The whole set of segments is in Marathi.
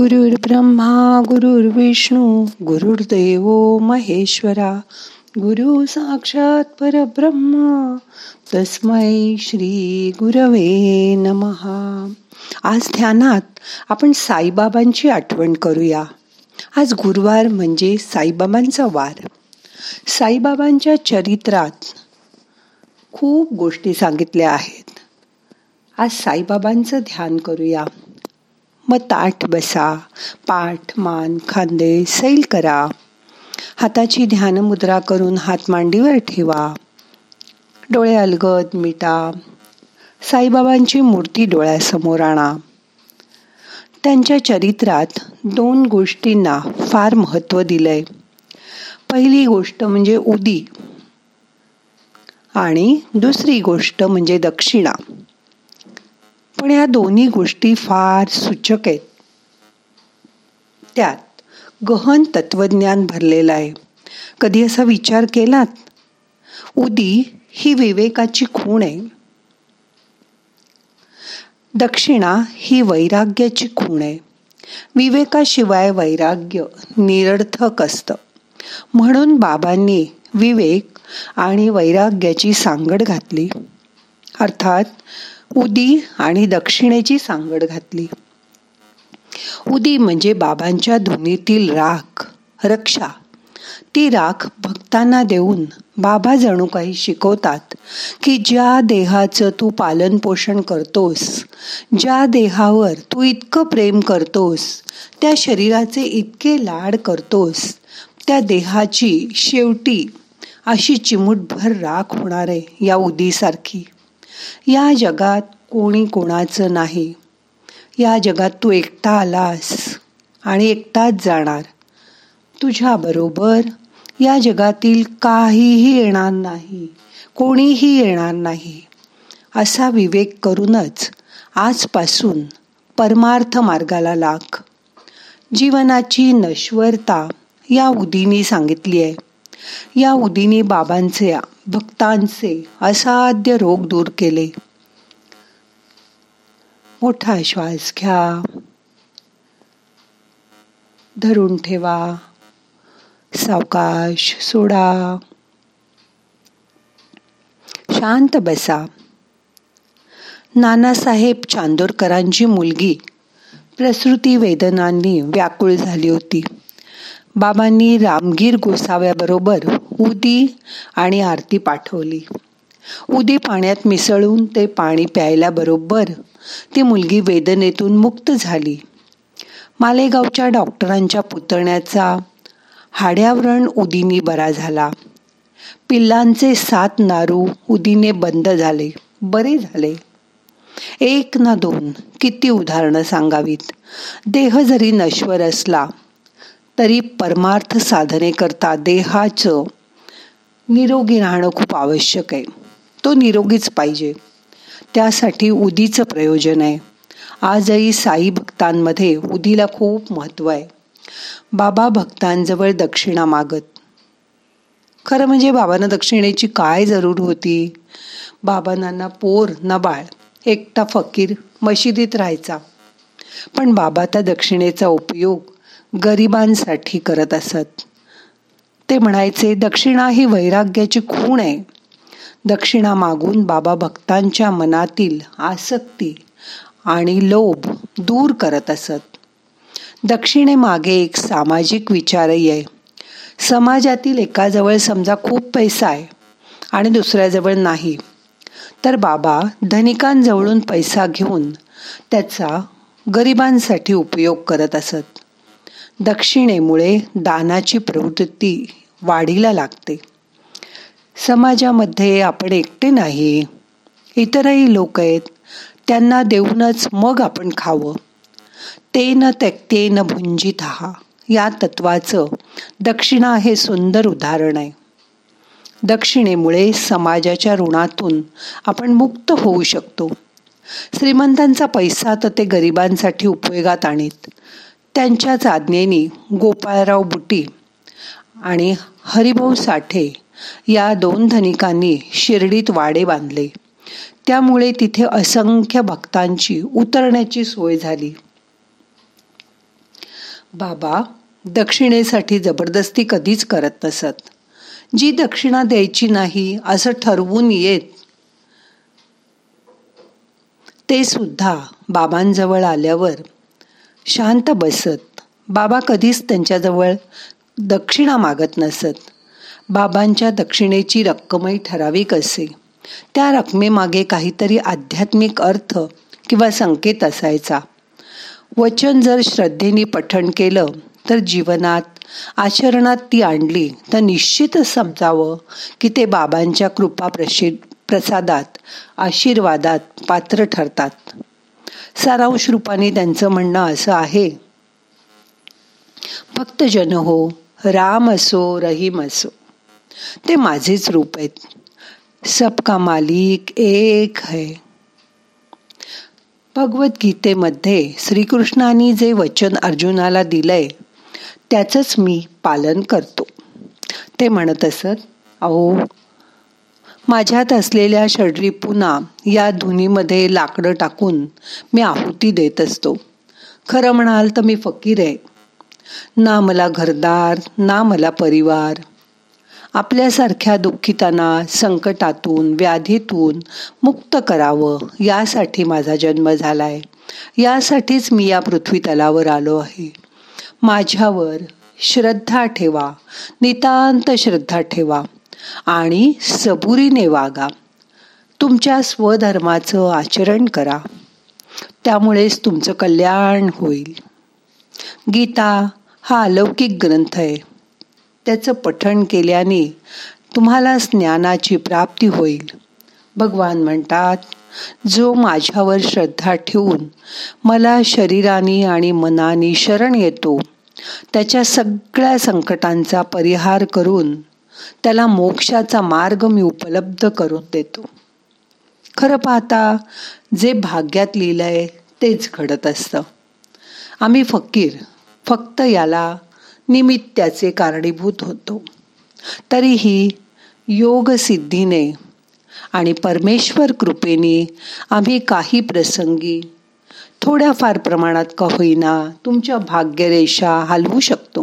गुरुर् ब्रह्मा गुरुर्विष्णू गुरुर्देव महेश्वरा गुरु साक्षात परब्रह्म तस्मै श्री गुरवे नमहा आज ध्यानात आपण साईबाबांची आठवण करूया. आज गुरुवार म्हणजे साईबाबांचा वार. साईबाबांच्या चरित्रात खूप गोष्टी सांगितल्या आहेत. आज साईबाबांचं ध्यान करूया. मग ताठ बसा पाठ मान खांदे सैल करा. हाताची ध्यान मुद्रा करून हात मांडीवर ठेवा. डोळे अलगद मिटा. साईबाबांची मूर्ती डोळ्यासमोर आणा. त्यांच्या चरित्रात दोन गोष्टींना फार महत्त्व दिलंय. पहिली गोष्ट म्हणजे उदी आणि दुसरी गोष्ट म्हणजे दक्षिणा. पण या दोन्ही गोष्टी फार सूचक आहेत. त्यात गहन तत्वज्ञान भरलेलं आहे. कधी असा विचार केलात? उदी ही विवेकाची खूण आहे. दक्षिणा ही वैराग्याची खूण आहे. विवेकाशिवाय वैराग्य निरर्थक असतं. म्हणून बाबांनी विवेक आणि वैराग्याची सांगड घातली. अर्थात उदी आणि दक्षिणेची सांगड घातली. उदी म्हणजे बाबांच्या धुनीतील राख रक्षा. ती राख भक्तांना देऊन बाबा जणू काही शिकवतात की ज्या देहाचं तू पालन पोषण करतोस ज्या देहावर तू इतकं प्रेम करतोस त्या शरीराचे इतके लाड करतोस त्या देहाची शेवटी अशी चिमुटभर राख होणार आहे या उदीसारखी. या जगात कोणी कोणाचं नाही. या जगात तू एकटा आलास आणि एकटाच जाणार. तुझ्या बरोबर या जगातील काहीही येणार नाही कोणीही येणार नाही. असा विवेक करूनच आजपासून परमार्थ मार्गाला लाग. जीवनाची नश्वरता या उदीनी सांगितली आहे. या उदीने बाबांचे भक्तांचे असाध्य रोग दूर केले. मोठा श्वास घ्या. धरून ठेवा. सावकाश सोडा. शांत बसा. नानासाहेब चांदोरकरांची मुलगी प्रसृती वेदनांनी व्याकुळ झाली होती. बाबांनी रामगीर गोसाव्याबरोबर उदी आणि आरती पाठवली. उदी पाण्यात मिसळून ते पाणी प्यायला बरोबर ती मुलगी वेदनेतून मुक्त झाली. मालेगावच्या डॉक्टरांच्या पुतण्याचा हाड्यावरण उदीनी बरा झाला. पिल्लांचे सात नारू उदीने बंद झाले बरे झाले. एक ना दोन किती उदाहरणं सांगावीत. देह जरी नश्वर असला तरी परमार्थ साधनेकरता देहाचं निरोगी राहणं खूप आवश्यक आहे. तो निरोगीच पाहिजे. त्यासाठी उदीचं प्रयोजन आहे. आजही साई भक्तांमध्ये उदीला खूप महत्त्व आहे. बाबा भक्तांजवळ दक्षिणा मागत. खरं म्हणजे बाबांना दक्षिणेची काय जरूर होती? बाबांना पोर न बाळ. एकटा फकीर मशिदीत राहायचा. पण बाबा त्या दक्षिणेचा उपयोग गरिबांसाठी करत असत. ते म्हणायचे दक्षिणा ही वैराग्याची खूण आहे. दक्षिणा मागून बाबा भक्तांच्या मनातील आसक्ती आणि लोभ दूर करत असत. दक्षिणेमागे एक सामाजिक विचारही आहे. समाजातील एकाजवळ समजा खूप पैसा आहे आणि दुसऱ्याजवळ नाही तर बाबा धनिकांजवळून पैसा घेऊन त्याचा गरिबांसाठी उपयोग करत असत. दक्षिणेमुळे दानाची प्रवृत्ती वाढीला लागते. समाजामध्ये आपण एकटे नाही इतरही लोक आहेत त्यांना देऊनच मग आपण खावं. ते न त्यक्ते न भुंजित हा या तत्वाचं दक्षिणा हे सुंदर उदाहरण आहे. दक्षिणेमुळे समाजाच्या ऋणातून आपण मुक्त होऊ शकतो. श्रीमंतांचा पैसा तर ते गरिबांसाठी उपयोगात आणीत. त्यांच्याच आज्ञेने गोपाळराव बुटी आणि हरिभाऊ साठे या दोन धनिकांनी शिर्डीत वाडे बांधले. त्यामुळे तिथे असंख्य भक्तांची उतरण्याची सोय झाली. बाबा दक्षिणेसाठी जबरदस्ती कधीच करत नसत. जी दक्षिणा द्यायची नाही असं ठरवून येत ते सुद्धा बाबांजवळ आल्यावर शांत बसत. बाबा कधीच त्यांच्याजवळ दक्षिणा मागत नसत. बाबांच्या दक्षिणेची रक्कमही ठराविक असे. त्या रकमेमागे काहीतरी आध्यात्मिक अर्थ किंवा संकेत असायचा. वचन जर श्रद्धेने पठण केलं तर जीवनात आचरणात ती आणली तर निश्चितच समजावं की ते बाबांच्या कृपा प्रसिद्ध प्रसादात आशीर्वादात पात्र ठरतात. सारांश रूपाने त्यांचं म्हणणं असं आहे. फक्त जन हो राम असो रहीम असो. ते माझेच रूप आहेत. सबका मालिक एक है. भगवद्गीतेमध्ये श्रीकृष्णाने जे वचन अर्जुनाला दिलंय त्याचंच मी पालन करतो. ते म्हणत असत अहो माझ्यात असलेल्या षडरी पुना या धुनीमध्ये लाकडं टाकून मी आहुती देत असतो. खरं म्हणाल तर मी फकीर आहे. ना मला घरदार ना मला परिवार. आपल्यासारख्या दुःखितांना संकटातून व्याधीतून मुक्त करावं यासाठी माझा जन्म झालाय. यासाठीच मी या पृथ्वी तलावर आलो आहे. माझ्यावर श्रद्धा ठेवा नितांत श्रद्धा ठेवा. आणि सबुरीने वागा. तुमच्या स्वधर्माचं आचरण करा. त्यामुळेच तुमचं कल्याण होईल. गीता हा अलौकिक ग्रंथ आहे. त्याचं पठण केल्याने तुम्हाला ज्ञानाची प्राप्ती होईल. भगवान म्हणतात जो माझ्यावर श्रद्धा ठेवून मला शरीराने आणि मनाने शरण येतो त्याच्या सगळ्या संकटांचा परिहार करून त्याला मोक्षाचा मार्ग मी उपलब्ध करून देतो. खरं पाहता जे भाग्यात लिहिलंय तेच घडत असतं. आम्ही फकीर फक्त याला निमित्ताचे कारणीभूत होतो. तरीही योग सिद्धीने आणि परमेश्वर कृपेने आम्ही काही प्रसंगी थोड्याफार प्रमाणात का होईना तुमच्या भाग्यरेषा हलवू शकतो.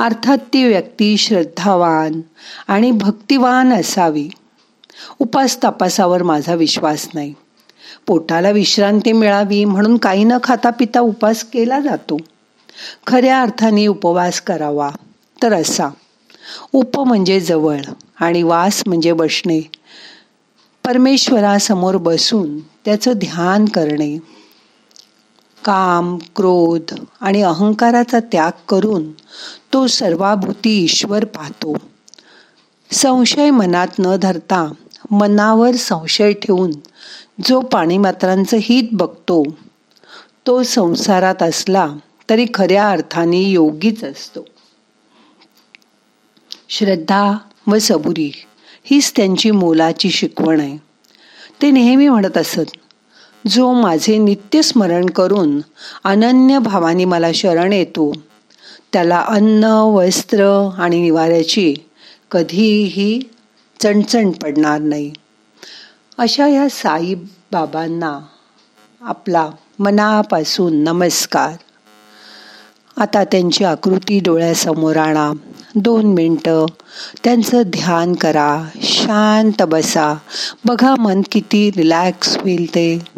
अर्थात ती व्यक्ती श्रद्धावान आणि भक्तिवान असावी. उपास तपासावर माझा विश्वास नाही. पोटाला विश्रांती मिळावी म्हणून काही न खाता पिता उपास केला जातो. खऱ्या अर्थाने उपवास करावा तर असा. उप म्हणजे जवळ आणि वास म्हणजे बसणे. परमेश्वरासमोर बसून त्याचं ध्यान करणे. काम क्रोध आणि अहंकाराचा त्याग करून तो सर्वाभूती ईश्वर पाहतो. संशय मनात न धरता मनावर संशय ठेवून जो पाणीमात्रांचं हित बघतो तो संसारात असला तरी खऱ्या अर्थाने योगीच असतो. श्रद्धा व सबुरी हीच त्यांची मोलाची शिकवण आहे. ते नेहमी म्हणत असत जो माझे नित्य स्मरण करून अनन्य भावाने मला शरण येतो. त्याला अन्न वस्त्र आणि निवाऱ्याची कधीही चणचण पडणार नाही. अशा या साई बाबांना आपला मनापासून नमस्कार. आता त्यांची आकृती डोळ्यासमोर आणा. दोन मिनटं. त्यांचं ध्यान करा. शांत बसा. बघा मन किती रिलॅक्स होईल ते.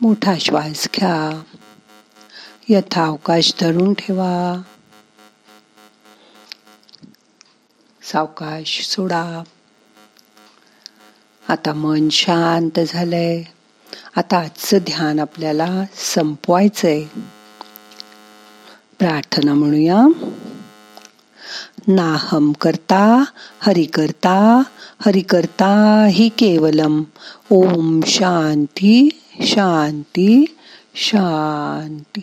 मोठा श्वास घ्या. यथा अवकाश धरून ठेवा. सावकाश सोडा. आता मन शांत झालंय. आता आजचं ध्यान आपल्याला संपवायचंय. प्रार्थना म्हणूया. नाहम करता हरि करता हरि करता हि केवलम. ओम शांती. शांती शांती.